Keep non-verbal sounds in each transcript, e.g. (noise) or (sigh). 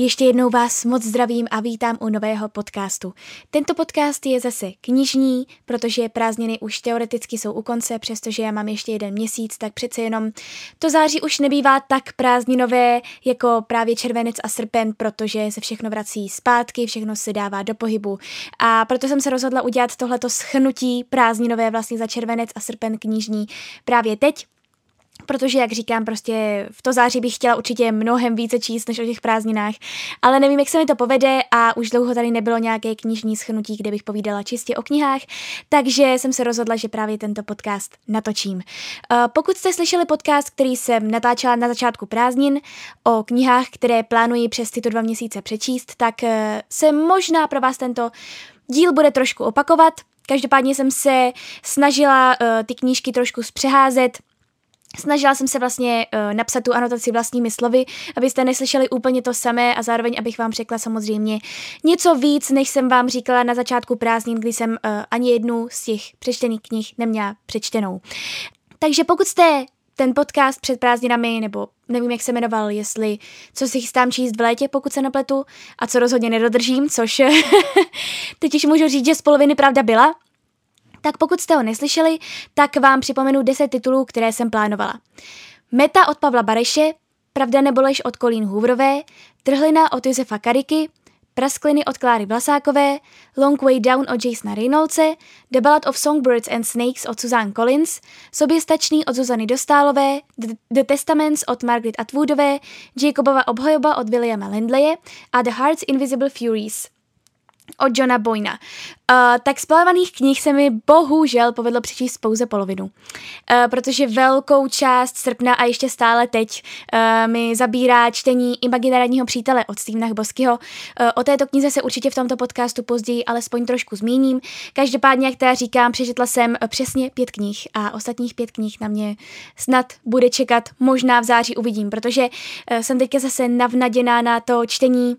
Ještě jednou vás moc zdravím a vítám u nového podcastu. Tento podcast je zase knižní, protože prázdniny už teoreticky jsou u konce, přestože já mám ještě jeden měsíc, tak přece jenom to září už nebývá tak prázdninové jako právě červenec a srpen, protože se všechno vrací zpátky, všechno se dává do pohybu. A proto jsem se rozhodla udělat tohleto schnutí prázdninové vlastně za červenec a srpen knižní právě teď, protože, jak říkám, prostě v to září bych chtěla určitě mnohem více číst než o těch prázdninách, ale nevím, jak se mi to povede a už dlouho tady nebylo nějaké knižní schnutí, kde bych povídala čistě o knihách, takže jsem se rozhodla, že právě tento podcast natočím. Uh, pokud jste slyšeli podcast, který jsem natáčela na začátku prázdnin o knihách, které plánuji přes tyto dva měsíce přečíst, tak uh, se možná pro vás tento díl bude trošku opakovat, Každopádně jsem se snažila uh, ty knížky trošku zpřeházet, Snažila jsem se vlastně uh, napsat tu anotaci vlastními slovy, abyste neslyšeli úplně to samé a zároveň, abych vám řekla samozřejmě něco víc, než jsem vám říkala na začátku prázdnin, kdy jsem uh, ani jednu z těch přečtených knih neměla přečtenou. Takže pokud jste ten podcast před prázdninami, nebo nevím, jak se jmenoval, jestli co si chystám číst v létě, pokud se napletu, a co rozhodně nedodržím, což (laughs) teď už můžu říct, že z poloviny pravda byla, tak pokud jste ho neslyšeli, tak vám připomenu 10 titulů, které jsem plánovala. Meta od Pavla Bareše, Pravda nebo lež od Kolín Hooverové, Trhlina od Josefa Kariky, Praskliny od Kláry Vlasákové, Long Way Down od Jasona Reynoldse, The Ballad of Songbirds and Snakes od Suzanne Collins, Soběstačný od Zuzany Dostálové, The, The Testaments od Margaret Atwoodové, Jacobova obhajoba od Williama Lindleje a The Heart's Invisible Furies od Johna Boyna. Uh, tak z knih se mi bohužel povedlo přečíst pouze polovinu, uh, protože velkou část srpna a ještě stále teď uh, mi zabírá čtení imaginárního přítele od Stevena Boskyho. Uh, o této knize se určitě v tomto podcastu později alespoň trošku zmíním. Každopádně, jak teda říkám, přečetla jsem přesně pět knih a ostatních pět knih na mě snad bude čekat, možná v září uvidím, protože uh, jsem teďka zase navnaděná na to čtení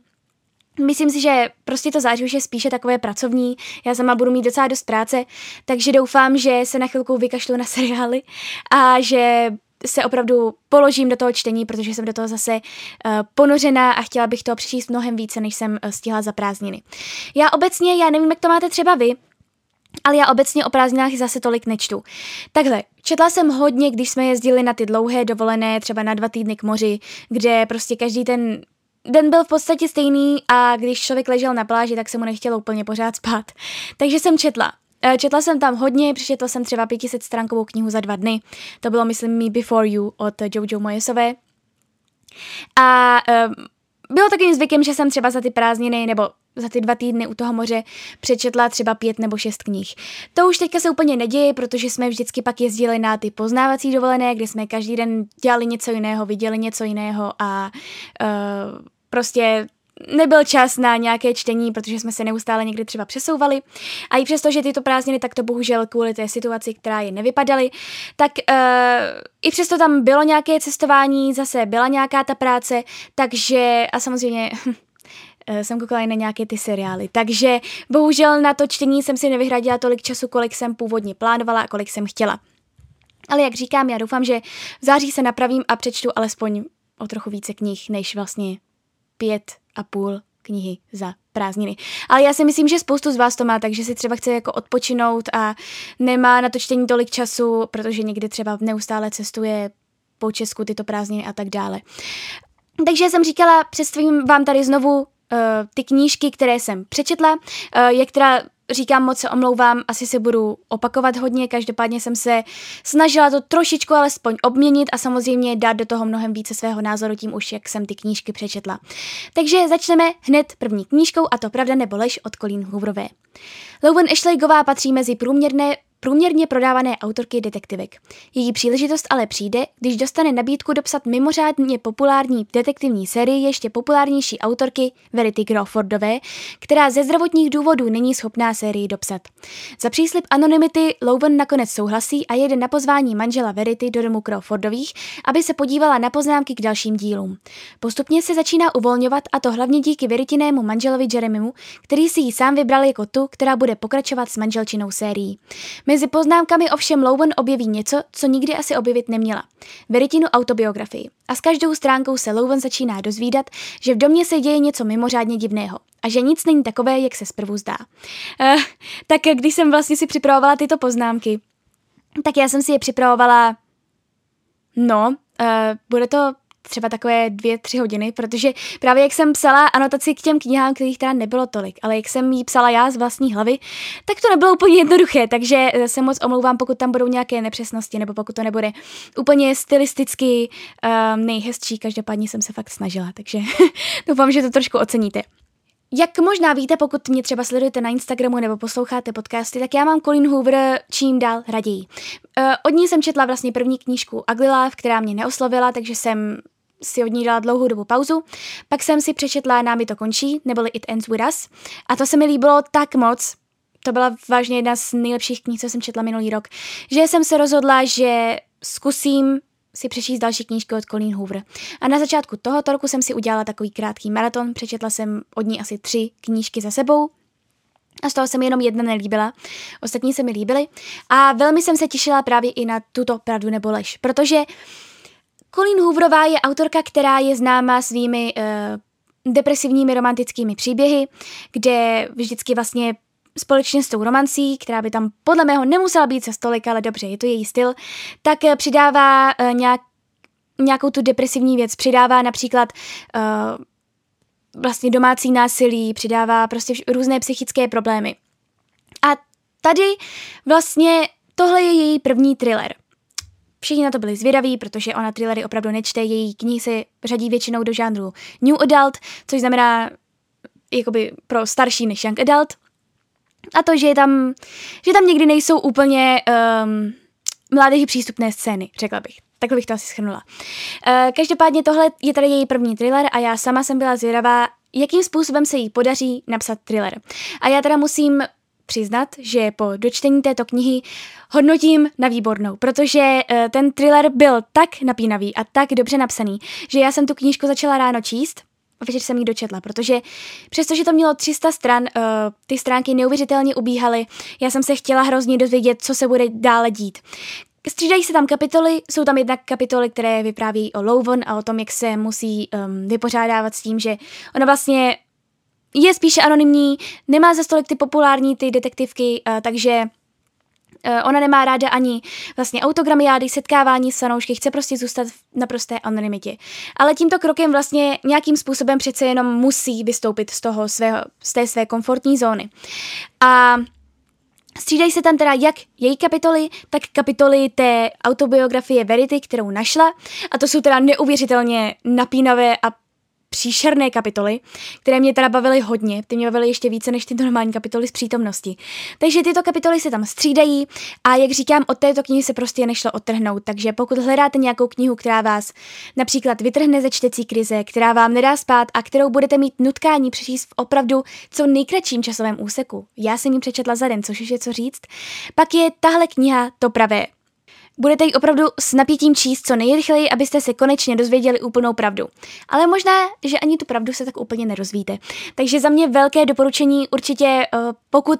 Myslím si, že prostě to září už je spíše takové pracovní, já sama budu mít docela dost práce, takže doufám, že se na chvilku vykašlu na seriály a že se opravdu položím do toho čtení, protože jsem do toho zase uh, ponořená a chtěla bych to přečíst mnohem více, než jsem uh, stihla za prázdniny. Já obecně, já nevím, jak to máte třeba vy, ale já obecně o prázdninách zase tolik nečtu. Takhle, četla jsem hodně, když jsme jezdili na ty dlouhé dovolené, třeba na dva týdny k moři, kde prostě každý ten den byl v podstatě stejný a když člověk ležel na pláži, tak se mu nechtělo úplně pořád spát. Takže jsem četla. Eh, četla jsem tam hodně, přečetla jsem třeba 500 stránkovou knihu za dva dny. To bylo, myslím, Me Before You od Jojo Moyesové. A um, bylo takovým zvykem, že jsem třeba za ty prázdniny nebo za ty dva týdny u toho moře přečetla třeba pět nebo šest knih. To už teďka se úplně neděje, protože jsme vždycky pak jezdili na ty poznávací dovolené, kde jsme každý den dělali něco jiného, viděli něco jiného a uh, prostě nebyl čas na nějaké čtení, protože jsme se neustále někdy třeba přesouvali. A i přesto, že tyto prázdniny takto bohužel kvůli té situaci, která je nevypadaly, tak uh, i přesto tam bylo nějaké cestování, zase byla nějaká ta práce, takže a samozřejmě (laughs) eh, jsem koukala i na nějaké ty seriály. Takže bohužel na to čtení jsem si nevyhradila tolik času, kolik jsem původně plánovala a kolik jsem chtěla. Ale jak říkám, já doufám, že v září se napravím a přečtu alespoň o trochu více knih, než vlastně pět a půl knihy za prázdniny. Ale já si myslím, že spoustu z vás to má, takže si třeba chce jako odpočinout a nemá na to čtení tolik času, protože někdy třeba neustále cestuje po Česku tyto prázdniny a tak dále. Takže jsem říkala, představím vám tady znovu uh, ty knížky, které jsem přečetla, uh, jak teda říkám moc se omlouvám, asi se budu opakovat hodně, každopádně jsem se snažila to trošičku alespoň obměnit a samozřejmě dát do toho mnohem více svého názoru tím už, jak jsem ty knížky přečetla. Takže začneme hned první knížkou a to Pravda nebo lež od Colleen Hooverové. Lowen Ashleygová patří mezi průměrné průměrně prodávané autorky detektivek. Její příležitost ale přijde, když dostane nabídku dopsat mimořádně populární detektivní sérii ještě populárnější autorky Verity Crawfordové, která ze zdravotních důvodů není schopná sérii dopsat. Za příslip anonymity Lowen nakonec souhlasí a jede na pozvání manžela Verity do domu Crawfordových, aby se podívala na poznámky k dalším dílům. Postupně se začíná uvolňovat a to hlavně díky Veritinému manželovi Jeremimu, který si ji sám vybral jako tu, která bude pokračovat s manželčinou sérií. Mezi poznámkami ovšem Lowen objeví něco, co nikdy asi objevit neměla. Veritinu autobiografii. A s každou stránkou se Lowen začíná dozvídat, že v domě se děje něco mimořádně divného a že nic není takové, jak se zprvu zdá. Uh, tak když jsem vlastně si připravovala tyto poznámky, tak já jsem si je připravovala, no, uh, bude to třeba takové dvě, tři hodiny, protože právě jak jsem psala anotaci k těm knihám, kterých teda nebylo tolik, ale jak jsem jí psala já z vlastní hlavy, tak to nebylo úplně jednoduché, takže eh, se moc omlouvám, pokud tam budou nějaké nepřesnosti, nebo pokud to nebude úplně stylisticky um, nejhezčí, každopádně jsem se fakt snažila, takže (laughs) doufám, že to trošku oceníte. Jak možná víte, pokud mě třeba sledujete na Instagramu nebo posloucháte podcasty, tak já mám Colin Hoover čím dál raději. Uh, od ní jsem četla vlastně první knížku Life, která mě neoslovila, takže jsem si od ní dala dlouhou dobu pauzu. Pak jsem si přečetla Námi to končí, neboli It Ends With Us. A to se mi líbilo tak moc, to byla vážně jedna z nejlepších knih, co jsem četla minulý rok, že jsem se rozhodla, že zkusím si přečíst další knížky od Colleen Hoover. A na začátku tohoto roku jsem si udělala takový krátký maraton, přečetla jsem od ní asi tři knížky za sebou, a z toho se mi jenom jedna nelíbila, ostatní se mi líbily a velmi jsem se těšila právě i na tuto pravdu nebo lež, protože Colleen Hooverová je autorka, která je známá svými uh, depresivními romantickými příběhy, kde vždycky vlastně společně s tou romancí, která by tam podle mého nemusela být za stolik, ale dobře, je to její styl, tak eh, přidává uh, nějak, nějakou tu depresivní věc. Přidává například uh, vlastně domácí násilí, přidává prostě různé psychické problémy. A tady vlastně tohle je její první thriller. Všichni na to byli zvědaví, protože ona thrillery opravdu nečte, její knihy se řadí většinou do žánru New Adult, což znamená jakoby pro starší než Young Adult. A to, že, je tam, že tam někdy nejsou úplně um, mládeži přístupné scény, řekla bych. Takhle bych to asi schrnula. Uh, každopádně tohle je tady její první thriller a já sama jsem byla zvědavá, jakým způsobem se jí podaří napsat thriller. A já teda musím přiznat, že po dočtení této knihy hodnotím na výbornou, protože uh, ten thriller byl tak napínavý a tak dobře napsaný, že já jsem tu knížku začala ráno číst a večer jsem ji dočetla, protože přestože to mělo 300 stran, uh, ty stránky neuvěřitelně ubíhaly, já jsem se chtěla hrozně dozvědět, co se bude dále dít. Střídají se tam kapitoly, jsou tam jednak kapitoly, které vyprávějí o Louvon a o tom, jak se musí um, vypořádávat s tím, že ona vlastně je spíše anonymní, nemá za stolik ty populární ty detektivky, uh, takže uh, ona nemá ráda ani vlastně autogramiády, setkávání s fanoušky, chce prostě zůstat v naprosté anonymitě. Ale tímto krokem vlastně nějakým způsobem přece jenom musí vystoupit z toho svého, z té své komfortní zóny. A Střídají se tam teda jak její kapitoly, tak kapitoly té autobiografie Verity, kterou našla. A to jsou teda neuvěřitelně napínavé a příšerné kapitoly, které mě teda bavily hodně, ty mě bavily ještě více než ty normální kapitoly z přítomnosti. Takže tyto kapitoly se tam střídají a jak říkám, od této knihy se prostě nešlo odtrhnout, takže pokud hledáte nějakou knihu, která vás například vytrhne ze čtecí krize, která vám nedá spát a kterou budete mít nutkání přečíst v opravdu co nejkratším časovém úseku, já jsem ji přečetla za den, což je co říct, pak je tahle kniha to pravé. Budete ji opravdu s napětím číst co nejrychleji, abyste se konečně dozvěděli úplnou pravdu. Ale možná, že ani tu pravdu se tak úplně nerozvíte. Takže za mě velké doporučení určitě, eh, pokud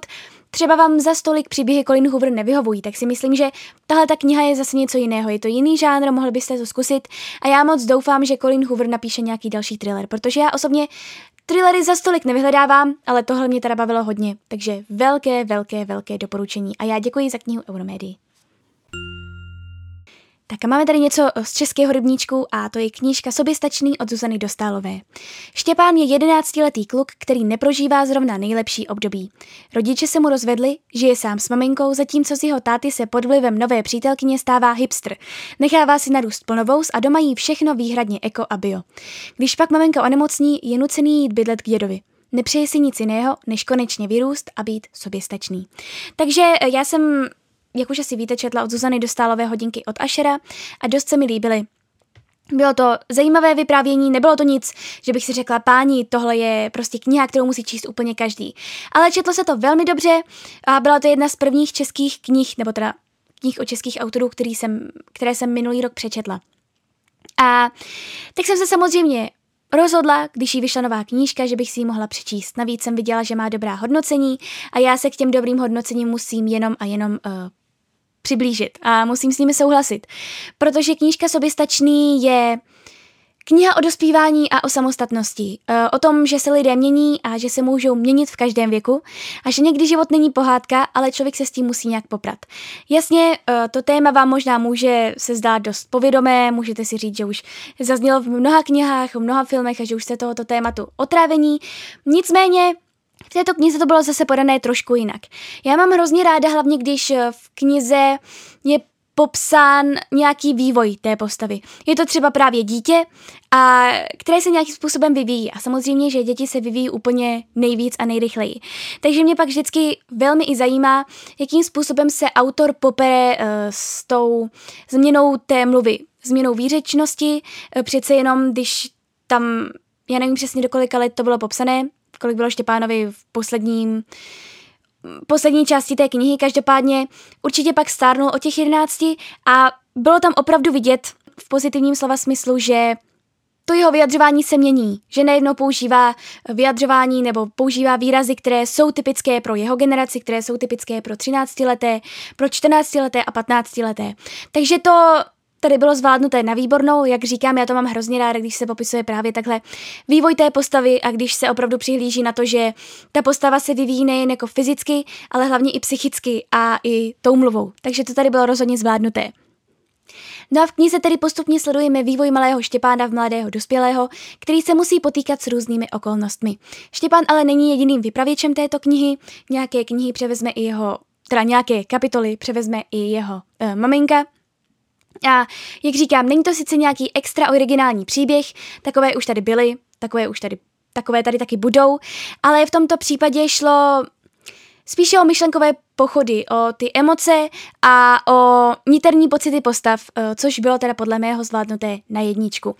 třeba vám za stolik příběhy Colin Hoover nevyhovují, tak si myslím, že tahle ta kniha je zase něco jiného. Je to jiný žánr, mohli byste to zkusit a já moc doufám, že Colin Hoover napíše nějaký další thriller, protože já osobně Thrillery za stolik nevyhledávám, ale tohle mě teda bavilo hodně, takže velké, velké, velké doporučení a já děkuji za knihu Euromédii. Tak a máme tady něco z českého rybníčku a to je knížka Soběstačný od Zuzany Dostálové. Štěpán je jedenáctiletý kluk, který neprožívá zrovna nejlepší období. Rodiče se mu rozvedli, že je sám s maminkou, zatímco z jeho táty se pod vlivem nové přítelkyně stává hipster. Nechává si narůst plnovous a doma jí všechno výhradně eko a bio. Když pak maminka onemocní, je nucený jít bydlet k dědovi. Nepřeje si nic jiného, než konečně vyrůst a být soběstačný. Takže já jsem jak už asi víte, četla od Zuzany Dostálové hodinky od Ašera a dost se mi líbily. Bylo to zajímavé vyprávění, nebylo to nic, že bych si řekla, páni, tohle je prostě kniha, kterou musí číst úplně každý. Ale četlo se to velmi dobře a byla to jedna z prvních českých knih, nebo teda knih o českých autorů, který jsem, které jsem minulý rok přečetla. A tak jsem se samozřejmě rozhodla, když jí vyšla nová knížka, že bych si ji mohla přečíst. Navíc jsem viděla, že má dobrá hodnocení a já se k těm dobrým hodnocením musím jenom a jenom uh, přiblížit a musím s nimi souhlasit. Protože knížka Soběstačný je kniha o dospívání a o samostatnosti. E, o tom, že se lidé mění a že se můžou měnit v každém věku a že někdy život není pohádka, ale člověk se s tím musí nějak poprat. Jasně, e, to téma vám možná může se zdát dost povědomé, můžete si říct, že už zaznělo v mnoha knihách, v mnoha filmech a že už jste tohoto tématu otrávení. Nicméně v této knize to bylo zase podané trošku jinak. Já mám hrozně ráda, hlavně když eh, v knize je popsán nějaký vývoj té postavy. Je to třeba právě dítě, a které se nějakým způsobem vyvíjí. A samozřejmě, že děti se vyvíjí úplně nejvíc a nejrychleji. Takže mě pak vždycky velmi i zajímá, jakým způsobem se autor popere uh, s tou změnou té mluvy, změnou výřečnosti. Uh, přece jenom, když tam, já nevím přesně do kolika let to bylo popsané, kolik bylo Štěpánovi v posledním poslední části té knihy, každopádně určitě pak stárnul o těch jedenácti a bylo tam opravdu vidět v pozitivním slova smyslu, že to jeho vyjadřování se mění, že nejednou používá vyjadřování nebo používá výrazy, které jsou typické pro jeho generaci, které jsou typické pro 13 leté, pro 14 leté a 15 leté. Takže to tady bylo zvládnuté na výbornou, jak říkám, já to mám hrozně ráda, když se popisuje právě takhle vývoj té postavy a když se opravdu přihlíží na to, že ta postava se vyvíjí nejen jako fyzicky, ale hlavně i psychicky a i tou mluvou. Takže to tady bylo rozhodně zvládnuté. No a v knize tedy postupně sledujeme vývoj malého Štěpána v mladého dospělého, který se musí potýkat s různými okolnostmi. Štěpán ale není jediným vypravěčem této knihy, nějaké knihy převezme i jeho, teda nějaké kapitoly převezme i jeho e, maminka, a jak říkám, není to sice nějaký extra originální příběh, takové už tady byly, takové už tady, takové tady taky budou, ale v tomto případě šlo spíše o myšlenkové pochody, o ty emoce a o niterní pocity postav, eh, což bylo teda podle mého zvládnuté na jedničku.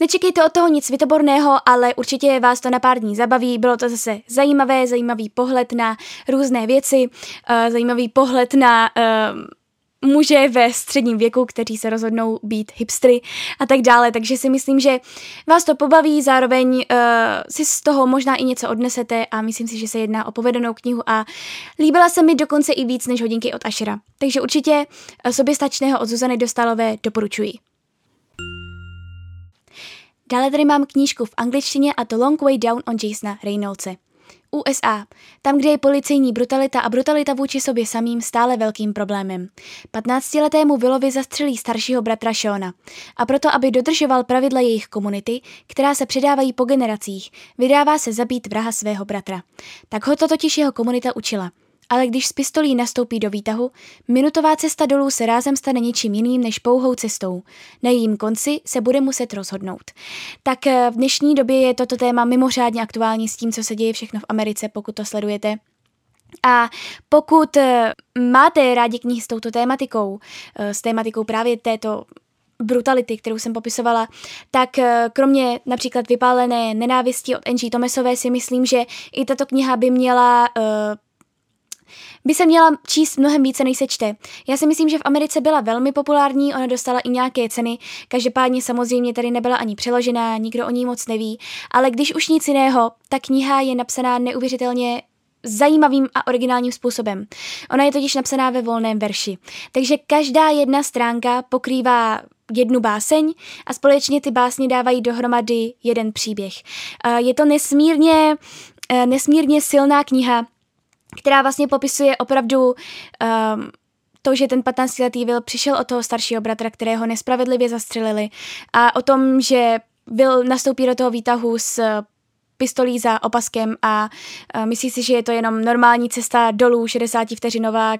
Nečekejte od toho nic vytoborného, ale určitě vás to na pár dní zabaví. Bylo to zase zajímavé, zajímavý pohled na různé věci, eh, zajímavý pohled na eh, muže ve středním věku, kteří se rozhodnou být hipstry a tak dále, takže si myslím, že vás to pobaví, zároveň uh, si z toho možná i něco odnesete a myslím si, že se jedná o povedenou knihu a líbila se mi dokonce i víc než hodinky od Ashera. Takže určitě uh, soběstačného od Zuzany Dostalové doporučuji. Dále tady mám knížku v angličtině a to Long Way Down on Jasona Reynoldse. USA, tam, kde je policejní brutalita a brutalita vůči sobě samým stále velkým problémem. 15-letému Willovi zastřelí staršího bratra Shona. A proto, aby dodržoval pravidla jejich komunity, která se předávají po generacích, vydává se zabít vraha svého bratra. Tak ho to totiž jeho komunita učila – ale když z pistolí nastoupí do výtahu, minutová cesta dolů se rázem stane něčím jiným než pouhou cestou. Na jejím konci se bude muset rozhodnout. Tak eh, v dnešní době je toto téma mimořádně aktuální s tím, co se děje všechno v Americe, pokud to sledujete. A pokud eh, máte rádi knihy s touto tématikou, eh, s tématikou právě této brutality, kterou jsem popisovala, tak kromě například vypálené nenávisti od Angie Thomasové si myslím, že i tato kniha by měla uh, by se měla číst mnohem více, než se čte. Já si myslím, že v Americe byla velmi populární, ona dostala i nějaké ceny, každopádně samozřejmě tady nebyla ani přeložená, nikdo o ní moc neví, ale když už nic jiného, ta kniha je napsaná neuvěřitelně zajímavým a originálním způsobem. Ona je totiž napsaná ve volném verši. Takže každá jedna stránka pokrývá jednu báseň a společně ty básně dávají dohromady jeden příběh. Je to nesmírně, eh, nesmírně silná kniha, která vlastně popisuje opravdu um, to, že ten 15-letý Will přišel od toho staršího bratra, kterého nespravedlivě zastřelili a o tom, že Will nastoupí do toho výtahu s pistolí za opaskem a uh, myslí si, že je to jenom normální cesta dolů 60 vteřinová,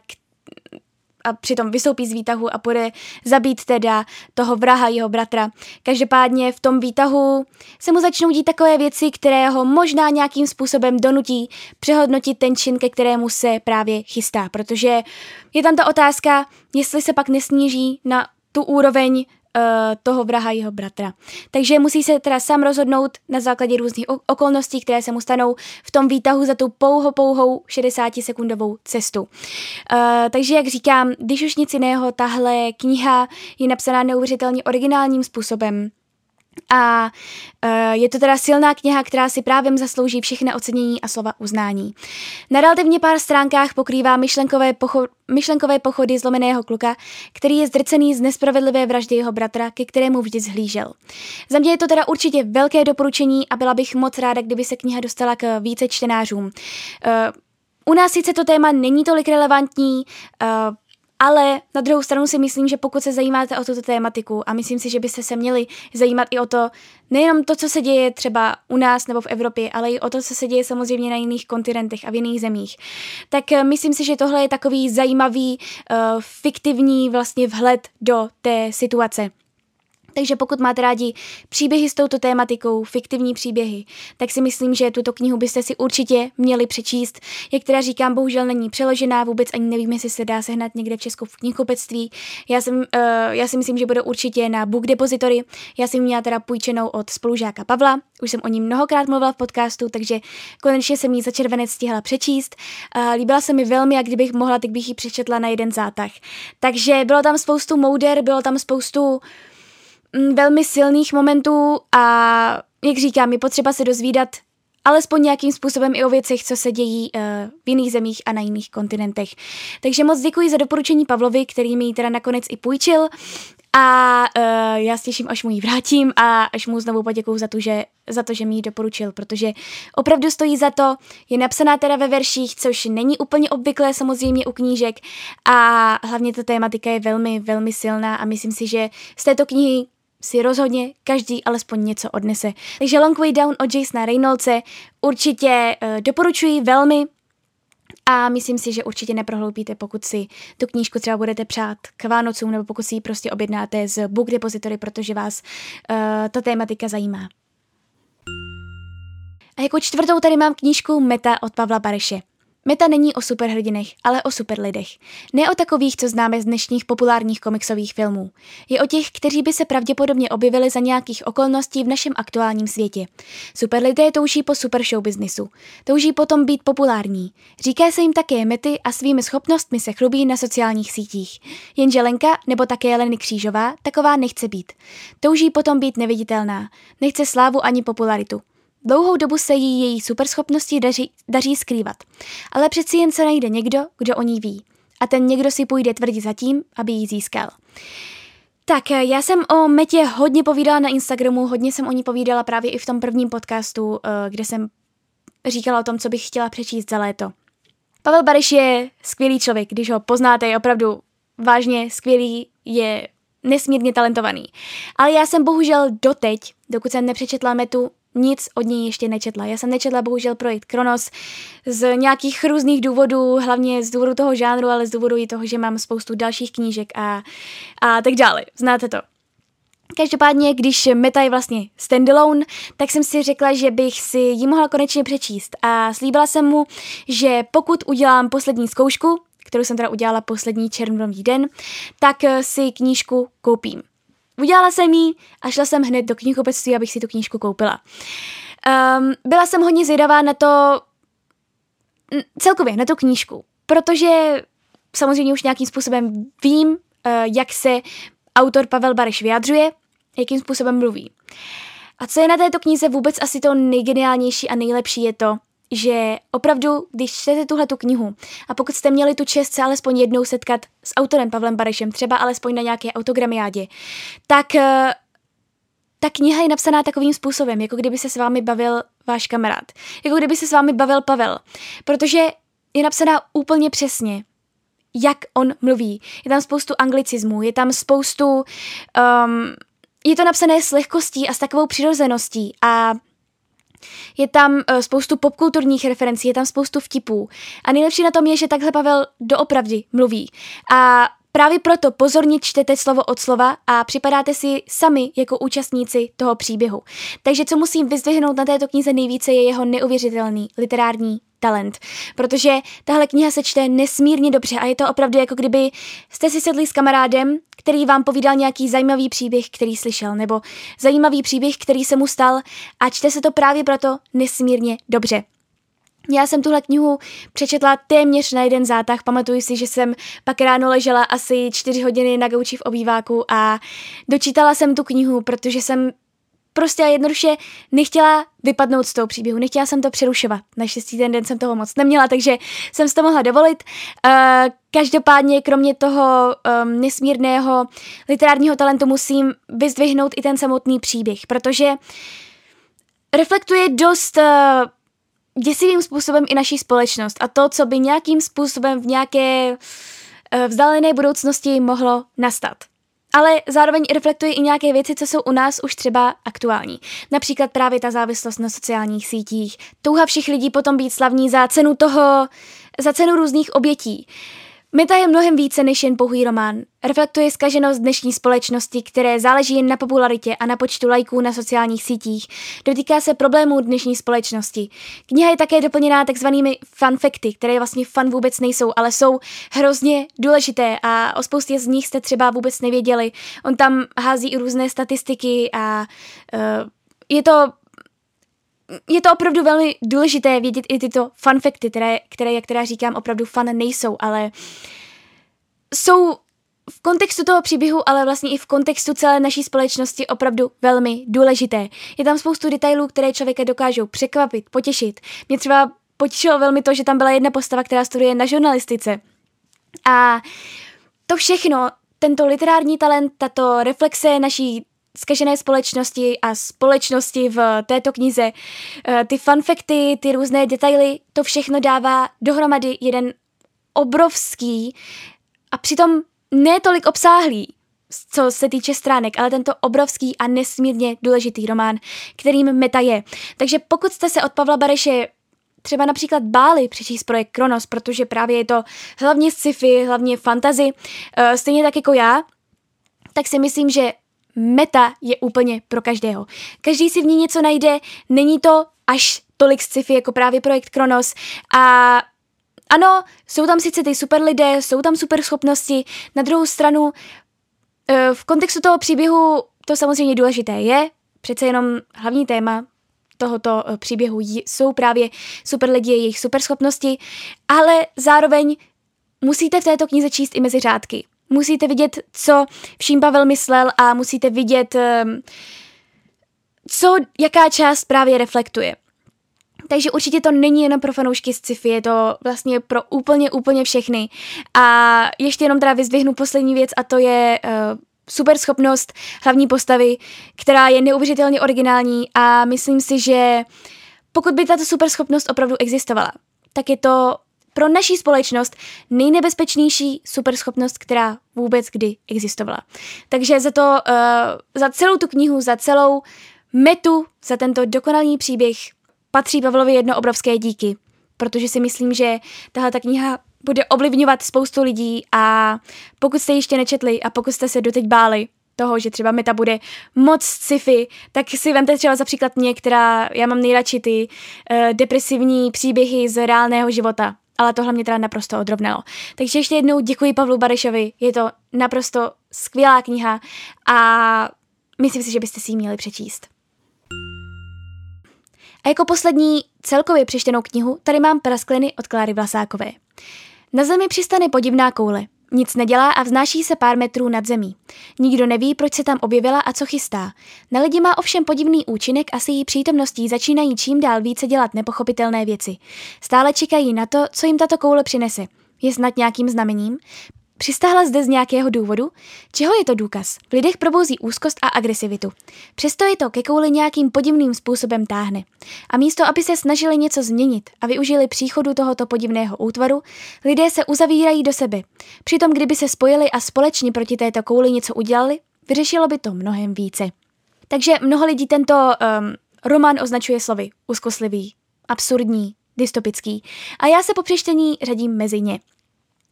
a přitom vystoupí z výtahu a půjde zabít teda toho vraha, jeho bratra. Každopádně v tom výtahu se mu začnou dít takové věci, které ho možná nějakým způsobem donutí přehodnotit ten čin, ke kterému se právě chystá, protože je tam ta otázka, jestli se pak nesníží na tu úroveň uh, toho vraha jeho bratra. Takže musí se teda sám rozhodnout na základě různých okolností, které se mu stanou v tom výtahu za tu pouho pouhou 60 sekundovou cestu. Uh, takže jak říkám, když už nic jiného, tahle kniha je napsaná neuvěřitelně originálním způsobem. A uh, je to teda silná kniha, která si právě zaslouží všechny ocenění a slova uznání. Na relativně pár stránkách pokrývá myšlenkové, pocho- myšlenkové pochody zlomeného kluka, který je zdrcený z nespravedlivé vraždy jeho bratra, ke kterému vždy zhlížel. Za mě je to teda určitě velké doporučení a byla bych moc ráda, kdyby se kniha dostala k více čtenářům. Uh, u nás sice to téma není tolik relevantní, uh, ale na druhou stranu si myslím, že pokud se zajímáte o tuto tématiku a myslím si, že byste se měli zajímat i o to, nejenom to, co se děje třeba u nás nebo v Evropě, ale i o to, co se děje samozřejmě na jiných kontinentech a v jiných zemích, tak eh, myslím si, že tohle je takový zajímavý, uh, fiktivní vlastně vhled do té situace. Takže pokud máte rádi příběhy s touto tématikou, fiktivní příběhy, tak si myslím, že tuto knihu byste si určitě měli přečíst. Jak teda říkám, bohužel není přeložená, vůbec ani nevím, jestli se dá sehnat někde v Česku v knihkupectví. Já, jsem, uh, já si myslím, že bude určitě na Book Depository. Já jsem měla teda půjčenou od spolužáka Pavla, už jsem o ní mnohokrát mluvila v podcastu, takže konečně jsem ji za červenec stihla přečíst. Uh, líbila se mi velmi a kdybych mohla, tak bych ji přečetla na jeden zátah. Takže bylo tam spoustu mouder, bylo tam spoustu velmi silných momentů a jak říkám, je potřeba se dozvídat alespoň nějakým způsobem i o věcech, co se dějí uh, v jiných zemích a na jiných kontinentech. Takže moc děkuji za doporučení Pavlovi, který mi ji teda nakonec i půjčil a uh, já s těším, až mu ji vrátím a až mu znovu poděkuju za to, že, za to, že mi ji doporučil, protože opravdu stojí za to, je napsaná teda ve verších, což není úplně obvyklé samozřejmě u knížek a hlavně ta tématika je velmi, velmi silná a myslím si, že z této knihy si rozhodně každý alespoň něco odnese. Takže Long Way Down od Jasona Reynoldse určitě uh, doporučuji velmi a myslím si, že určitě neprohloupíte, pokud si tu knížku třeba budete přát k Vánocům nebo pokud si ji prostě objednáte z Book Depository, protože vás uh, ta tématika zajímá. A jako čtvrtou tady mám knížku Meta od Pavla Bareše. Meta není o superhrdinech, ale o superlidech. Ne o takových, co známe z dnešních populárních komiksových filmů. Je o těch, kteří by se pravděpodobně objevili za nějakých okolností v našem aktuálním světě. Superlidé touží po super show businessu. Touží potom být populární. Říká se jim také Mety a svými schopnostmi se chlubí na sociálních sítích. Jenže Lenka nebo také Leny Křížová taková nechce být. Touží potom být neviditelná. Nechce slávu ani popularitu. Dlouhou dobu se jí její superschopnosti daří, daří skrývat, ale přeci jen se najde někdo, kdo o ní ví. A ten někdo si půjde tvrdit za tím, aby ji získal. Tak, já jsem o Metě hodně povídala na Instagramu, hodně jsem o ní povídala právě i v tom prvním podcastu, eh, kde jsem říkala o tom, co bych chtěla přečíst za léto. Pavel Bariš je skvělý člověk, když ho poznáte, je opravdu vážně skvělý, je nesmírně talentovaný. Ale já jsem bohužel doteď, dokud jsem nepřečetla Metu, nic od něj ještě nečetla. Já jsem nečetla bohužel projekt Kronos z nějakých různých důvodů, hlavně z důvodu toho žánru, ale z důvodu i toho, že mám spoustu dalších knížek a, a tak dále. Znáte to. Každopádně, když Meta je vlastně standalone, tak jsem si řekla, že bych si ji mohla konečně přečíst a slíbila jsem mu, že pokud udělám poslední zkoušku, kterou jsem teda udělala poslední červnový den, tak si knížku koupím. Udělala jsem ji a šla jsem hned do knihkupectví, abych si tu knížku koupila. Um, byla jsem hodně zvědavá na to, celkově na tu knížku, protože samozřejmě už nějakým způsobem vím, uh, jak se autor Pavel Bareš vyjadřuje, jakým způsobem mluví. A co je na této knize vůbec asi to nejgeniálnější a nejlepší je to, že opravdu, když čtete tuhle tu knihu a pokud jste měli tu čest se alespoň jednou setkat s autorem Pavlem Barešem, třeba alespoň na nějaké autogramiádě, tak eh, ta kniha je napsaná takovým způsobem, jako kdyby se s vámi bavil váš kamarád. Jako kdyby se s vámi bavil Pavel. Protože je napsaná úplně přesně, jak on mluví. Je tam spoustu anglicismů, je tam spoustu... Um, je to napsané s lehkostí a s takovou přirozeností a je tam uh, spoustu popkulturních referencí, je tam spoustu vtipů. A nejlepší na tom je, že takhle Pavel doopravdy mluví. A Právě proto pozorně čtete slovo od slova a připadáte si sami jako účastníci toho příběhu. Takže co musím vyzdvihnout na této knize nejvíce je jeho neuvěřitelný literární talent, protože tahle kniha se čte nesmírně dobře a je to opravdu jako kdyby jste si sedli s kamarádem, který vám povídal nějaký zajímavý příběh, který slyšel, nebo zajímavý příběh, který se mu stal a čte se to právě proto nesmírně dobře. Já jsem tuhle knihu přečetla téměř na jeden zátah. Pamatuju si, že jsem pak ráno ležela asi čtyři hodiny na gauči v obýváku a dočítala jsem tu knihu, protože jsem prostě jednoduše nechtěla vypadnout z toho příběhu, nechtěla jsem to přerušovat. Naštěstí ten den jsem toho moc neměla, takže jsem si to mohla dovolit. Uh, každopádně, kromě toho um, nesmírného literárního talentu, musím vyzdvihnout i ten samotný příběh, protože reflektuje dost uh, děsivým způsobem i naší společnost a to, co by nějakým způsobem v nějaké vzdálené budoucnosti mohlo nastat ale zároveň reflektuje i nějaké věci, co jsou u nás už třeba aktuální. Například právě ta závislost na sociálních sítích, touha všech lidí potom být slavní za cenu toho, za cenu různých obětí. Meta je mnohem více než jen pouhý román. Reflektuje zkaženost dnešní společnosti, které záleží jen na popularitě a na počtu lajků na sociálních sítích. Dotýká se problémů dnešní společnosti. Kniha je také doplněná takzvanými fanfekty, které vlastně fan vůbec nejsou, ale jsou hrozně důležité a o spoustě z nich jste třeba vůbec nevěděli. On tam hází i různé statistiky a uh, je to je to opravdu velmi důležité vědět i tyto fun facty, které, které, jak teda říkám, opravdu fun nejsou, ale jsou v kontextu toho příběhu, ale vlastně i v kontextu celé naší společnosti opravdu velmi důležité. Je tam spoustu detailů, které člověka dokážou překvapit, potěšit. Mě třeba potěšilo velmi to, že tam byla jedna postava, která studuje na žurnalistice. A to všechno, tento literární talent, tato reflexe naší zkažené společnosti a společnosti v této knize, eh, ty fanfekty, ty různé detaily, to všechno dává dohromady jeden obrovský a přitom ne tolik obsáhlý, co se týče stránek, ale tento obrovský a nesmírně důležitý román, kterým Meta je. Takže pokud jste se od Pavla Bareše třeba například báli přečíst projekt Kronos, protože právě je to hlavně sci-fi, hlavně fantazy, eh, stejně tak jako já, tak si myslím, že meta je úplně pro každého. Každý si v ní něco najde, není to až tolik sci-fi jako právě projekt Kronos a ano, jsou tam sice ty super lidé, jsou tam super schopnosti, na druhou stranu eh, v kontextu toho příběhu to samozřejmě důležité je, přece jenom hlavní téma tohoto eh, příběhu jsou právě super lidi, jejich super schopnosti, ale zároveň musíte v této knize číst i mezi řádky musíte vidět, co vším Pavel myslel a musíte vidět, ehm, co jaká část právě reflektuje. Takže určitě to není jenom pro fanoušky sci-fi, je to vlastně pro úplně, úplně všechny. A ještě jenom teda vyzvihnu poslední věc a to je uh, super schopnost hlavní postavy, která je neuvěřitelně originální a myslím si, že pokud by tato super schopnost opravdu existovala, tak je to pro naší společnost nejnebezpečnější superschopnost, která vůbec kdy existovala. Takže za to, uh, za celou tu knihu, za celou metu, za tento dokonalý příběh patří Pavlovi jedno obrovské díky, protože si myslím, že tahle ta kniha bude ovlivňovat spoustu lidí a pokud jste ještě nečetli a pokud jste se doteď báli toho, že třeba meta bude moc sci-fi, tak si vemte třeba za příklad mě, která, já mám nejradši ty uh, depresivní příběhy z reálného života ale tohle mě teda naprosto odrovnalo. Takže ještě jednou děkuji Pavlu Barešovi, je to naprosto skvělá kniha a myslím si, že byste si ji měli přečíst. A jako poslední celkově přečtenou knihu tady mám Praskliny od Kláry Vlasákové. Na zemi přistane podivná koule. Nic nedělá a vznáší se pár metrů nad zemí. Nikdo neví, proč se tam objevila a co chystá. Na lidi má ovšem podivný účinek a s její přítomností začínají čím dál více dělat nepochopitelné věci. Stále čekají na to, co jim tato koule přinese. Je snad nějakým znamením? Přistáhla zde z nějakého důvodu? Čeho je to důkaz? V lidech probouzí úzkost a agresivitu. Přesto je to ke kouli nějakým podivným způsobem táhne. A místo, aby se snažili něco změnit a využili příchodu tohoto podivného útvaru, lidé se uzavírají do sebe. Přitom, kdyby se spojili a společně proti této kouli něco udělali, vyřešilo by to mnohem více. Takže mnoho lidí tento um, román označuje slovy úzkoslivý, absurdní, dystopický a já se po přečtení řadím mezi ně.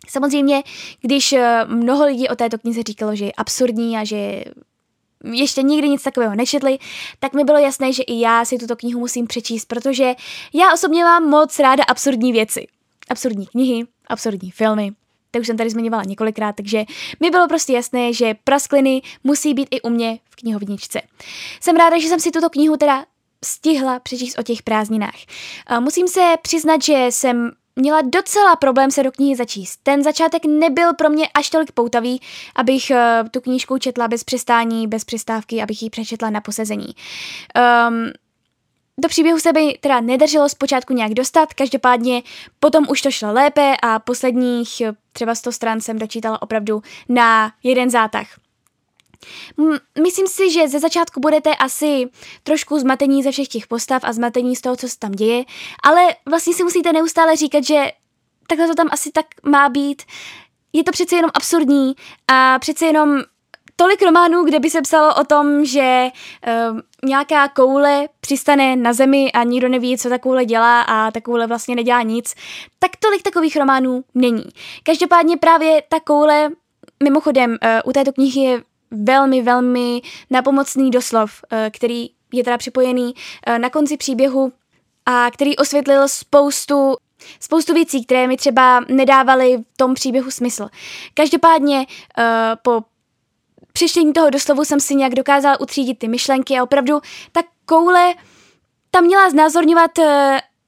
Samozřejmě, když eh, mnoho lidí o této knize říkalo, že je absurdní a že ještě nikdy nic takového nečetli, tak mi bylo jasné, že i já si tuto knihu musím přečíst, protože já osobně mám moc ráda absurdní věci. Absurdní knihy, absurdní filmy, to už jsem tady zmiňovala několikrát, takže mi bylo prostě jasné, že praskliny musí být i u mě v knihovničce. Jsem ráda, že jsem si tuto knihu teda stihla přečíst o těch prázdninách. Musím se přiznat, že jsem měla docela problém se do knihy začíst. Ten začátek nebyl pro mě až tolik poutavý, abych uh, tu knížku četla bez přestání, bez přestávky, abych ji přečetla na posezení. Um, do příběhu se by teda nedařilo zpočátku nějak dostat, každopádně potom už to šlo lépe a posledních třeba 100 stran jsem dočítala opravdu na jeden zátah. Myslím si, že ze začátku budete asi trošku zmatení ze všech těch postav a zmatení z toho, co se tam děje, ale vlastně si musíte neustále říkat, že takhle to tam asi tak má být. Je to přece jenom absurdní a přece jenom tolik románů, kde by se psalo o tom, že uh, nějaká koule přistane na zemi a nikdo neví, co ta koule dělá a ta koule vlastně nedělá nic, tak tolik takových románů není. Každopádně právě ta koule, mimochodem, uh, u této knihy je velmi, velmi napomocný doslov, uh, který je teda připojený uh, na konci příběhu a který osvětlil spoustu spoustu věcí, které mi třeba nedávaly v tom příběhu smysl. Každopádně uh, po přečtení toho doslovu jsem si nějak dokázala utřídit ty myšlenky a opravdu ta koule tam měla znázorňovat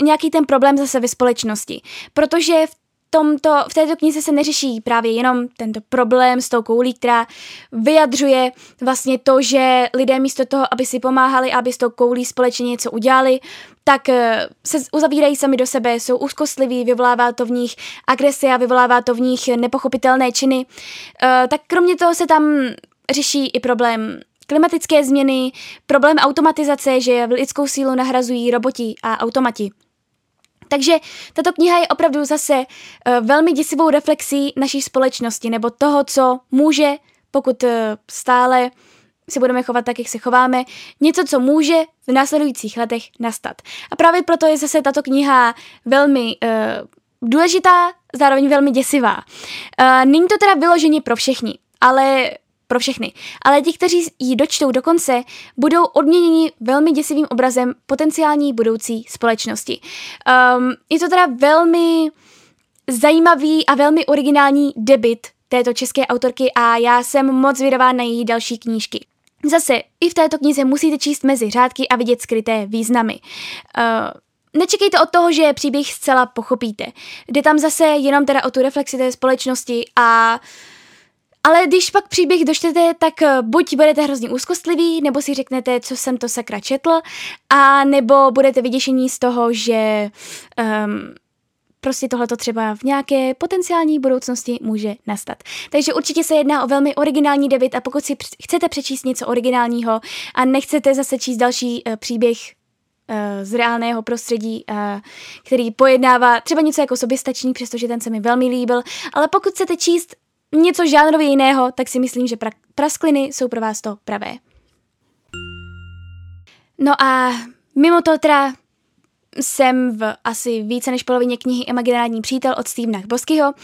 nějaký ten problém zase ve společnosti. Protože v tomto, v této knize se neřeší právě jenom tento problém s tou koulí, která vyjadřuje vlastně to, že lidé místo toho, aby si pomáhali, aby s tou koulí společně něco udělali, tak eh, se uzavírají sami do sebe, jsou úzkostliví, vyvolává to v nich agresi a vyvolává to v nich nepochopitelné činy. Eh, tak kromě toho se tam řeší i problém klimatické změny, problém automatizace, že lidskou sílu nahrazují roboti a automati. Takže tato kniha je opravdu zase uh, velmi děsivou reflexí naší společnosti, nebo toho, co může, pokud uh, stále si budeme chovat tak, jak se chováme, něco, co může v následujících letech nastat. A právě proto je zase tato kniha velmi uh, důležitá, zároveň velmi děsivá. Uh, není to teda vyloženě pro všechny, ale pro všechny. Ale ti, kteří ji dočtou do konce, budou odměněni velmi děsivým obrazem potenciální budoucí společnosti. Um, je to teda velmi zajímavý a velmi originální debit této české autorky a já jsem moc zvědavá na její další knížky. Zase, i v této knize musíte číst mezi řádky a vidět skryté významy. Uh, Nečekejte od toho, že příběh zcela pochopíte. Jde tam zase jenom teda o tu reflexi té společnosti a ale když pak příběh dočtete, tak eh, buď budete hrozně úzkostliví, nebo si řeknete, co jsem to sakra četl, a nebo budete vyděšení z toho, že um, prostě tohleto třeba v nějaké potenciální budoucnosti může nastat. Takže určitě se jedná o velmi originální debit a pokud si chcete přečíst něco originálního a nechcete zase číst další uh, příběh uh, z reálného prostředí, který pojednává třeba něco jako soběstačný, přestože ten se mi velmi líbil, ale pokud chcete číst něco žánrově jiného, tak si myslím, že pra- praskliny jsou pro vás to pravé. No a mimo to teda jsem v asi více než polovině knihy Imaginární přítel od Stevena Boskyho.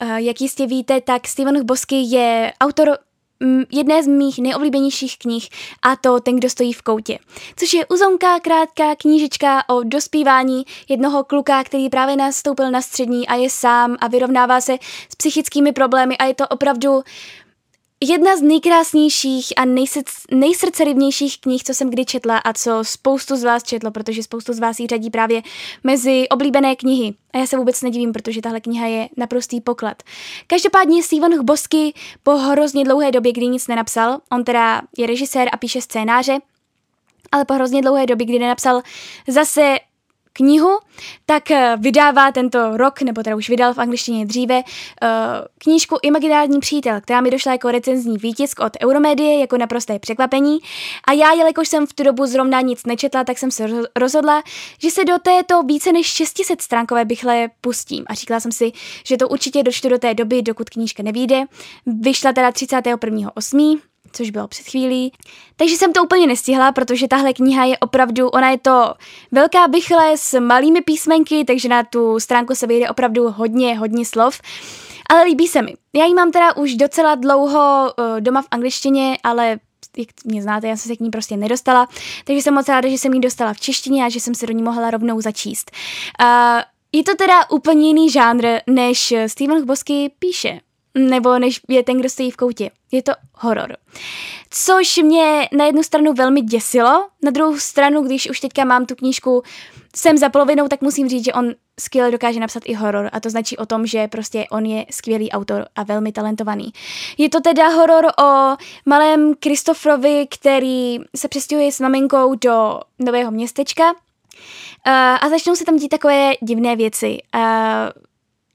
Eh, jak jistě víte, tak Steven Bosky je autor jedné z mých nejoblíbenějších knih a to Ten, kdo stojí v koutě. Což je uzonká, krátká knížička o dospívání jednoho kluka, který právě nastoupil na střední a je sám a vyrovnává se s psychickými problémy a je to opravdu Jedna z nejkrásnějších a nejsrdcerivnějších knih, co jsem kdy četla a co spoustu z vás četlo, protože spoustu z vás ji řadí právě mezi oblíbené knihy. A já se vůbec nedivím, protože tahle kniha je naprostý poklad. Každopádně Steven Bosky po hrozně dlouhé době, kdy nic nenapsal, on teda je režisér a píše scénáře, ale po hrozně dlouhé době, kdy nenapsal zase knihu, tak eh, vydává tento rok, nebo teda už vydal v angličtině dříve, eh, knížku Imaginární přítel, která mi došla jako recenzní výtisk od Euromedie jako naprosté překvapení. A já, jelikož jsem v tu dobu zrovna nic nečetla, tak jsem se rozhodla, že se do této více než 600 stránkové bychle pustím. A říkala jsem si, že to určitě dočtu do té doby, dokud knížka nevíde. Vyšla teda 31.8 což bylo před chvílí. Takže jsem to úplně nestihla, protože tahle kniha je opravdu, ona je to velká bychle s malými písmenky, takže na tu stránku se vyjde opravdu hodně, hodně slov. ale líbí se mi. Já ji mám teda už docela dlouho uh, doma v angličtině, ale jak mě znáte, já jsem se k ní prostě nedostala, takže jsem moc ráda, že jsem ji dostala v češtině a že jsem se do ní mohla rovnou začíst. Uh, je to teda úplně jiný žánr, než Steven Bosky píše, nebo než je ten, kdo stojí v koutě. Je to horor. Což mě na jednu stranu velmi děsilo, na druhou stranu, když už teďka mám tu knížku jsem za polovinou, tak musím říct, že on skvěle dokáže napsat i horor a to značí o tom, že prostě on je skvělý autor a velmi talentovaný. Je to teda horor o malém Kristofrovi, který se přestěhuje s maminkou do nového městečka uh, a začnou se tam dít takové divné věci, uh,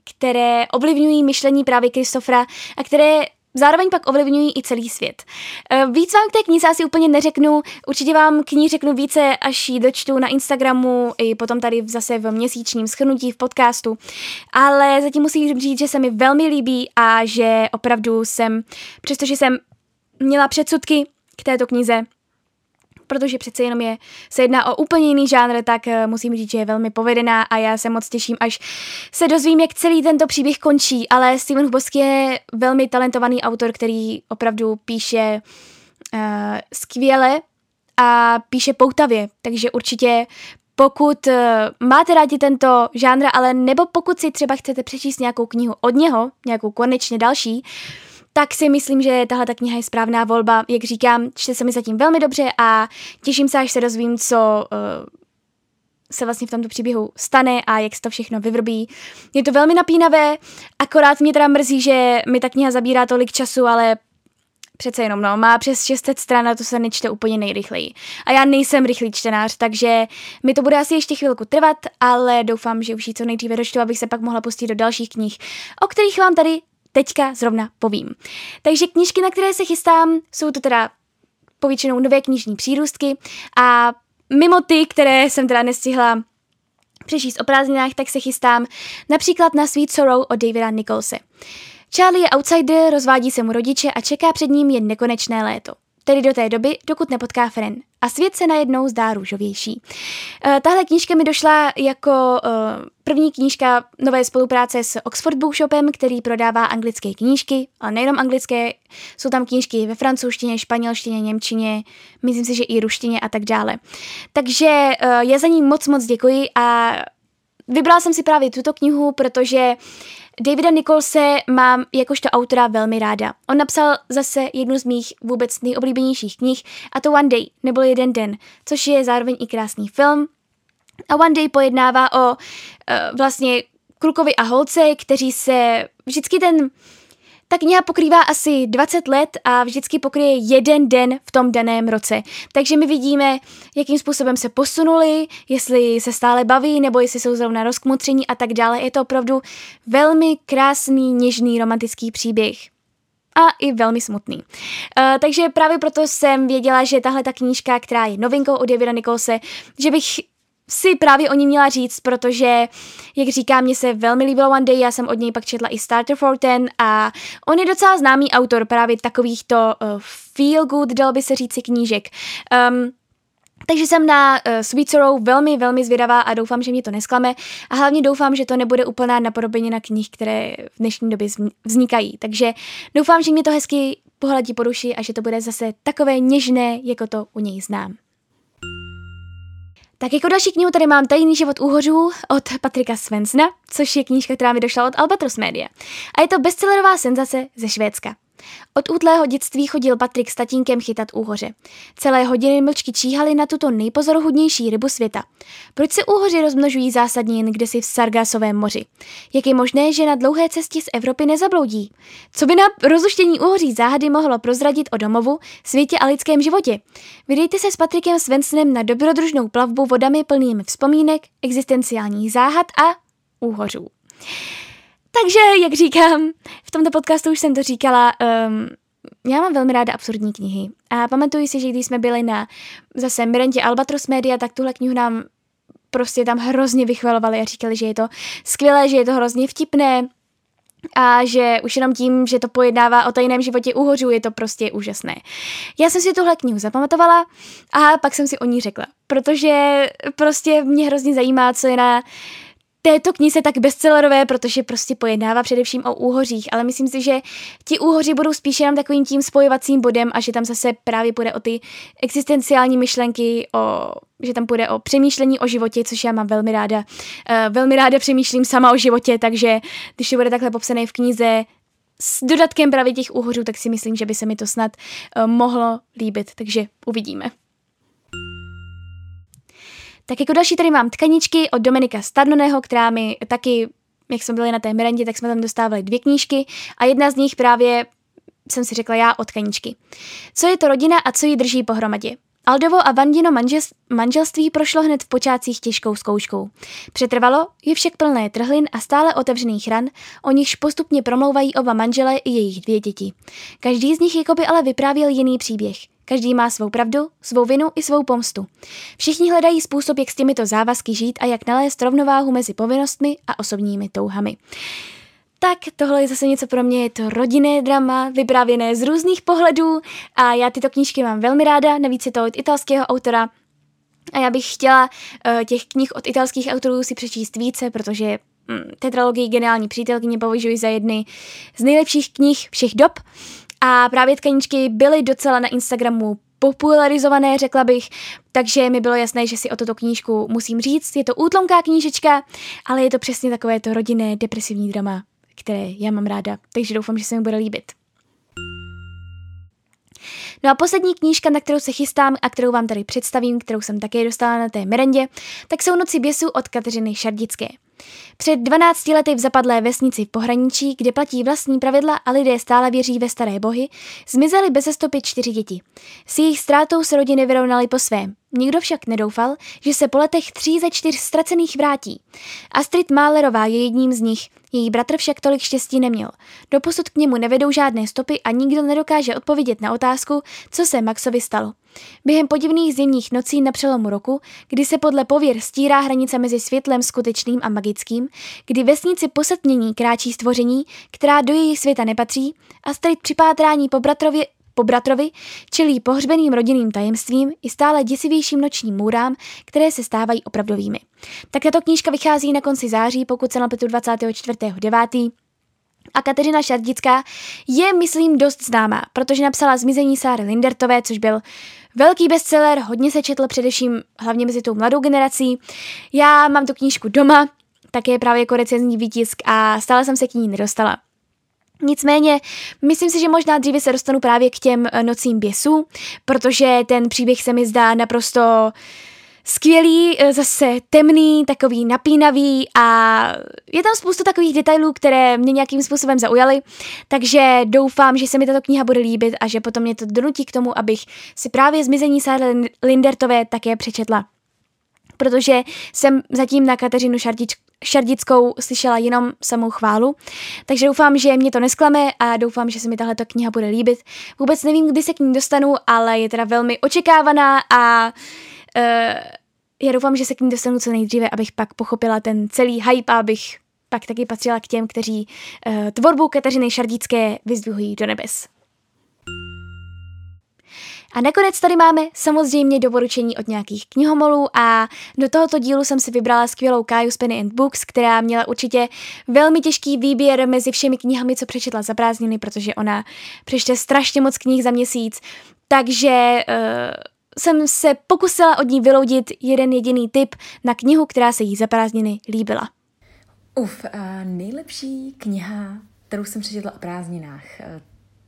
které ovlivňují myšlení právě Kristofra a které zároveň pak ovlivňují i celý svět. Eh, víc vám k té knize asi úplně neřeknu, určitě vám k ní řeknu více, až ji dočtu na Instagramu i potom tady zase v měsíčním schrnutí v podcastu, ale zatím musím říct, že se mi velmi líbí a že opravdu jsem, přestože jsem měla předsudky k této knize, protože přece jenom je, se jedná o úplně jiný žánr, tak uh, musím říct, že je velmi povedená a já se moc těším, až se dozvím, jak celý tento příběh končí, ale Steven Hubosky je velmi talentovaný autor, který opravdu píše uh, skvěle a píše poutavě, takže určitě pokud uh, máte rádi tento žánr, ale nebo pokud si třeba chcete přečíst nějakou knihu od něho, nějakou konečně další, tak si myslím, že tahle ta kniha je správná volba. Jak říkám, čte se mi zatím velmi dobře a těším se, až se dozvím, co uh, se vlastně v tomto příběhu stane a jak se to všechno vyvrbí. Je to velmi napínavé, akorát mě teda mrzí, že mi ta kniha zabírá tolik času, ale přece jenom, no, má přes 600 stran a to se nečte úplně nejrychleji. A já nejsem rychlý čtenář, takže mi to bude asi ještě chvilku trvat, ale doufám, že už ji co nejdříve dočtu, abych se pak mohla pustit do dalších knih, o kterých vám tady teďka zrovna povím. Takže knížky, na které se chystám, jsou to teda povětšinou nové knižní přírůstky a mimo ty, které jsem teda nestihla přečíst o prázdninách, tak se chystám například na Sweet Sorrow od Davida Nicholse. Charlie je outsider, rozvádí se mu rodiče a čeká před ním jen nekonečné léto tedy do té doby, dokud nepotká Fren. A svět se najednou zdá růžovější. Uh, tahle knížka mi došla jako uh, první knížka nové spolupráce s Oxford Bookshopem, který prodává anglické knížky, ale nejenom anglické, jsou tam knížky ve francouzštině, španělštině, němčině, myslím si, že i ruštině a tak dále. Takže uh, já za ní moc moc děkuji a vybrala jsem si právě tuto knihu, protože uh, Davida Nicholse mám jakožto autora velmi ráda. On napsal zase jednu z mých vůbec nejoblíbenějších knih a to One Day, nebo Jeden den, což je zároveň i krásný film. A One Day pojednává o uh, vlastně klukovi a holce, kteří se vždycky ten ta kniha pokrývá asi 20 let a vždycky pokryje jeden den v tom daném roce. Takže my vidíme, jakým způsobem se posunuli, jestli se stále baví, nebo jestli jsou zrovna rozkmutření a tak dále. Je to opravdu velmi krásný, něžný, romantický příběh a i velmi smutný. Uh, takže právě proto jsem věděla, že tahle ta knížka, která je novinkou od Davida Nicholse, že bych si právě o ní měla říct, protože, jak říká, mně se velmi líbilo One Day, já jsem od něj pak četla i Starter for Ten a on je docela známý autor právě takovýchto uh, feel good, dal by se říci, knížek. Um, takže jsem na uh, Sweet Sorrow velmi, velmi zvědavá a doufám, že mě to nesklame a hlavně doufám, že to nebude úplná napodobenina knih, které v dnešní době vznikají. Takže doufám, že mě to hezky pohladí po duši a že to bude zase takové něžné, jako to u něj znám. Tak jako další knihu tady mám Tajný život úhořů od Patrika Svensna, což je knížka, která mi došla od Albatros Media. A je to bestsellerová senzace ze Švédska. Od útlého dětství chodil Patrik s tatínkem chytat úhoře. Celé hodiny mlčky číhali na tuto nejpozoruhodnější rybu světa. Proč se úhoři rozmnožují zásadně jen kdesi v Sargasovém moři? Jak je možné, že na dlouhé cestě z Evropy nezabloudí? Co by na rozuštění úhoří záhady mohlo prozradit o domovu, světě a lidském životě? Vydejte se s Patrikem Svensenem na dobrodružnou plavbu vodami plnými vzpomínek, existenciálních záhad a úhořů. Takže, jak říkám, v tomto podcastu už jsem to říkala, um, já mám velmi ráda absurdní knihy. A pamatuju si, že když jsme byli na zase Mirentě Albatros Media, tak tuhle knihu nám prostě tam hrozně vychvalovali a říkali, že je to skvělé, že je to hrozně vtipné a že už jenom tím, že to pojednává o tajném životě uhořů, je to prostě úžasné. Já jsem si tuhle knihu zapamatovala a pak jsem si o ní řekla, protože prostě mě hrozně zajímá, co je na této knize tak bestsellerové, protože prostě pojednává především o úhořích, ale myslím si, že ti úhoři budou spíše jenom takovým tím spojovacím bodem a že tam zase právě půjde o ty existenciální myšlenky, o, že tam půjde o přemýšlení o životě, což já mám velmi ráda. Uh, velmi ráda přemýšlím sama o životě, takže když to bude takhle popsané v knize, s dodatkem právě těch úhořů, tak si myslím, že by se mi to snad uh, mohlo líbit, takže uvidíme. Tak jako další tady mám tkaničky od Dominika Starnoného, která mi taky, jak jsme byli na té merendě, tak jsme tam dostávali dvě knížky a jedna z nich právě jsem si řekla já od tkaničky. Co je to rodina a co ji drží pohromadě? Aldovo a Vandino manželství prošlo hned v počátcích těžkou zkouškou. Přetrvalo, je však plné trhlin a stále otevřených ran, o nichž postupně promlouvají oba manžele i jejich dvě děti. Každý z nich jakoby ale vyprávěl jiný příběh. Každý má svou pravdu, svou vinu i svou pomstu. Všichni hledají způsob, jak s těmito závazky žít a jak nalézt rovnováhu mezi povinnostmi a osobními touhami. Tak tohle je zase něco pro mě, je to rodinné drama, vyprávěné z různých pohledů a já tyto knížky mám velmi ráda, navíc je to od italského autora a já bych chtěla uh, těch knih od italských autorů si přečíst více, protože mm, tetralogii Geniální přítelkyně považuji za jedny z nejlepších knih všech dob a právě tkaničky byly docela na Instagramu popularizované, řekla bych, takže mi bylo jasné, že si o toto knížku musím říct. Je to útlomká knížečka, ale je to přesně takové to rodinné depresivní drama, které já mám ráda, takže doufám, že se mi bude líbit. No a poslední knížka, na kterou se chystám a kterou vám tady představím, kterou jsem také dostala na té merendě, tak jsou Noci běsů od Kateřiny Šardické. Před 12 lety v zapadlé vesnici v pohraničí, kde platí vlastní pravidla a lidé stále věří ve staré bohy, zmizely bez stopy čtyři děti. S jejich ztrátou se rodiny vyrovnaly po svém. Nikdo však nedoufal, že se po letech tří ze čtyř ztracených vrátí. Astrid Málerová je jedním z nich, její bratr však tolik štěstí neměl. Doposud k němu nevedou žádné stopy a nikdo nedokáže odpovědět na otázku, co se Maxovi stalo. Během podivných zimních nocí na přelomu roku, kdy se podle pověr stírá hranice mezi světlem skutečným a magickým, kdy vesnici posetmění kráčí stvoření, která do jejich světa nepatří, Astrid při pátrání po bratrově po bratrovi čelí pohřbeným rodinným tajemstvím i stále děsivějším nočním můrám, které se stávají opravdovými. Tak tato knížka vychází na konci září, pokud se napletu 24.9. A Kateřina Šardická je, myslím, dost známá, protože napsala Zmizení Sáry Lindertové, což byl velký bestseller, hodně se četl především hlavně mezi tou mladou generací. Já mám tu knížku doma, také právě jako recenzní výtisk a stále jsem se k ní nedostala. Nicméně, myslím si, že možná dříve se dostanu právě k těm eh, nocím běsů, protože ten příběh se mi zdá naprosto skvělý, eh, zase temný, takový napínavý a je tam spoustu takových detailů, které mě nějakým způsobem zaujaly, takže doufám, že se mi tato kniha bude líbit a že potom mě to donutí k tomu, abych si právě zmizení Sáry Lindertové také přečetla. Protože jsem zatím na Kateřinu Šardič, Šardickou slyšela jenom samou chválu, takže doufám, že mě to nesklame a doufám, že se mi tahle kniha bude líbit. Vůbec nevím, kdy se k ní dostanu, ale je teda velmi očekávaná a já doufám, že se k ní dostanu co nejdříve, abych pak pochopila ten celý hype a abych pak taky patřila k těm, kteří uh, tvorbu Kateřiny Šardické vyzdvihují do nebes. A nakonec tady máme samozřejmě doporučení od nějakých knihomolů a do tohoto dílu jsem si vybrala skvělou Kaju z Penny and Books, která měla určitě velmi těžký výběr mezi všemi knihami, co přečetla za prázdniny, protože ona přečte strašně moc knih za měsíc, takže uh, jsem se pokusila od ní vyloudit jeden jediný tip na knihu, která se jí za prázdniny líbila. Uf, nejlepší kniha, kterou jsem přečetla o prázdninách,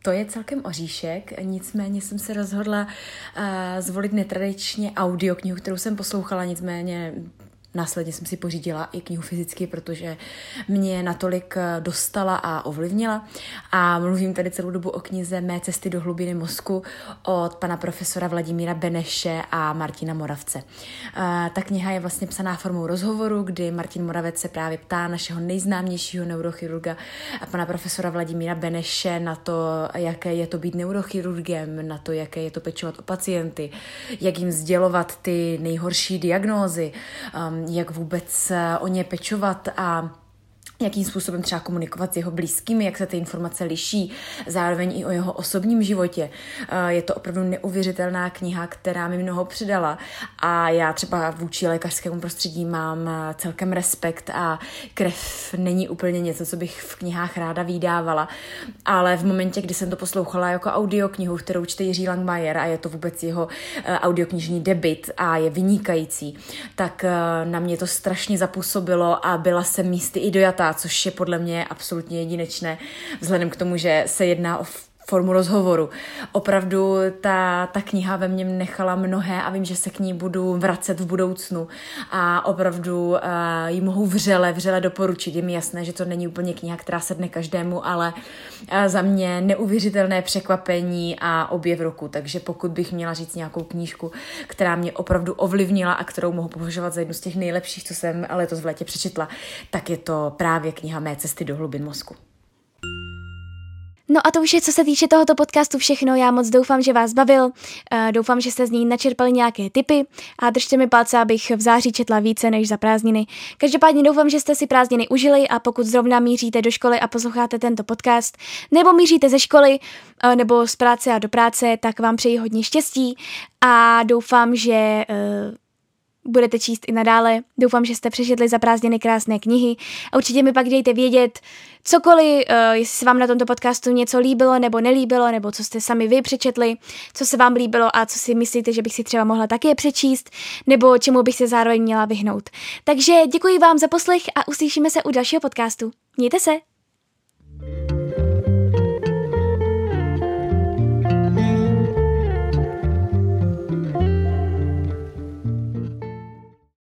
to je celkem oříšek, nicméně jsem se rozhodla uh, zvolit netradičně audioknihu, kterou jsem poslouchala, nicméně Následně jsem si pořídila i knihu fyzicky, protože mě natolik eh, dostala a ovlivnila. A mluvím tady celou dobu o knize Mé cesty do hlubiny mozku od pana profesora Vladimíra Beneše a Martina Moravce. Eh, ta kniha je vlastně psaná formou rozhovoru, kdy Martin Moravec se právě ptá našeho nejznámějšího neurochirurga pana profesora Vladimíra Beneše na to, jaké je to být neurochirurgem, na to, jaké je to pečovat o pacienty, jak jim sdělovat ty nejhorší diagnózy, um, jak vůbec eh, o ně pečovat a jakým způsobem třeba komunikovat s jeho blízkými, jak se ty informace liší, zároveň i o jeho osobním životě. Eh, je to opravdu neuvěřitelná kniha, která mi mnoho přidala a já třeba vůči lékařskému prostředí mám eh, celkem respekt a krev není úplně něco, co bych v knihách ráda vydávala, ale v momentě, kdy jsem to poslouchala jako audioknihu, kterou čte Jiří Langmajer a je to vůbec jeho eh, audioknižní debit a je vynikající, tak na mě to strašně zapůsobilo a byla jsem místy i dojatá což je podle mě absolutně jedinečné, vzhledem k tomu, že se jedná o formu rozhovoru. Opravdu ta, ta kniha ve mně nechala mnohé a vím, že se k ní budu vracet v budoucnu a opravdu uh, ji mohu vřele, vřele doporučit. Je mi jasné, že to není úplně kniha, která sedne každému, ale uh, za mě neuvěřitelné překvapení a objev roku. Takže pokud bych měla říct nějakou knížku, která mě opravdu ovlivnila a kterou mohu považovat za jednu z těch nejlepších, co jsem letos v létě přečetla, tak je to právě kniha Mé cesty do hlubin mozku. No a to už je, co se týče tohoto podcastu všechno. Já moc doufám, že vás bavil. Uh, doufám, že jste z něj načerpali nějaké tipy a držte mi palce, abych v září četla více než za prázdniny. Každopádně doufám, že jste si prázdniny užili a pokud zrovna míříte do školy a posloucháte tento podcast, nebo míříte ze školy, uh, nebo z práce a do práce, tak vám přeji hodně štěstí a doufám, že uh, budete číst i nadále. Doufám, že jste přečetli za prázdniny krásné knihy a určitě mi pak dejte vědět cokoliv, uh, jestli se vám na tomto podcastu něco líbilo nebo nelíbilo, nebo co jste sami vy přečetli, co se vám líbilo a co si myslíte, že bych si třeba mohla také přečíst, nebo čemu bych se zároveň měla vyhnout. Takže děkuji vám za poslech a uslyšíme se u dalšího podcastu. Mějte se!